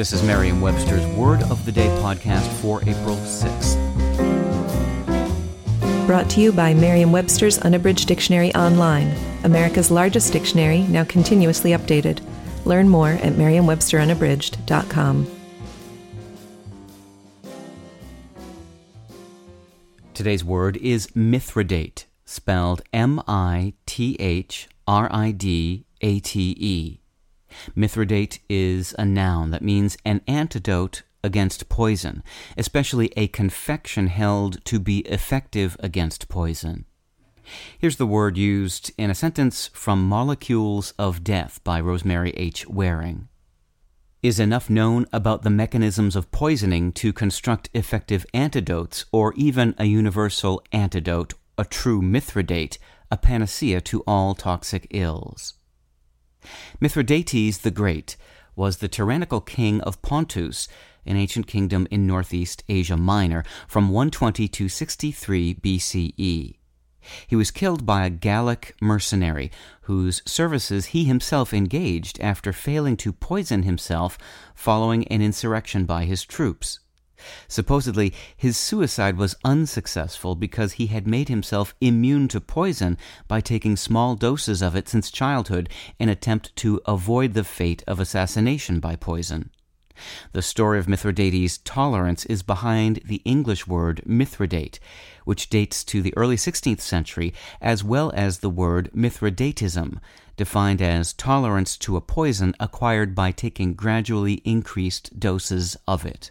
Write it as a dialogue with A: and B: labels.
A: This is Merriam Webster's Word of the Day podcast for April 6th.
B: Brought to you by Merriam Webster's Unabridged Dictionary Online, America's largest dictionary, now continuously updated. Learn more at merriam-websterunabridged.com.
A: Today's word is Mithridate, spelled M I T H R I D A T E. Mithridate is a noun that means an antidote against poison, especially a confection held to be effective against poison. Here's the word used in a sentence from Molecules of Death by Rosemary H. Waring. Is enough known about the mechanisms of poisoning to construct effective antidotes or even a universal antidote, a true Mithridate, a panacea to all toxic ills. Mithridates the Great was the tyrannical king of Pontus, an ancient kingdom in northeast Asia Minor, from 120 to 63 BCE. He was killed by a Gallic mercenary, whose services he himself engaged after failing to poison himself following an insurrection by his troops. Supposedly, his suicide was unsuccessful because he had made himself immune to poison by taking small doses of it since childhood in attempt to avoid the fate of assassination by poison. The story of Mithridates' tolerance is behind the English word Mithridate, which dates to the early 16th century, as well as the word Mithridatism, defined as tolerance to a poison acquired by taking gradually increased doses of it.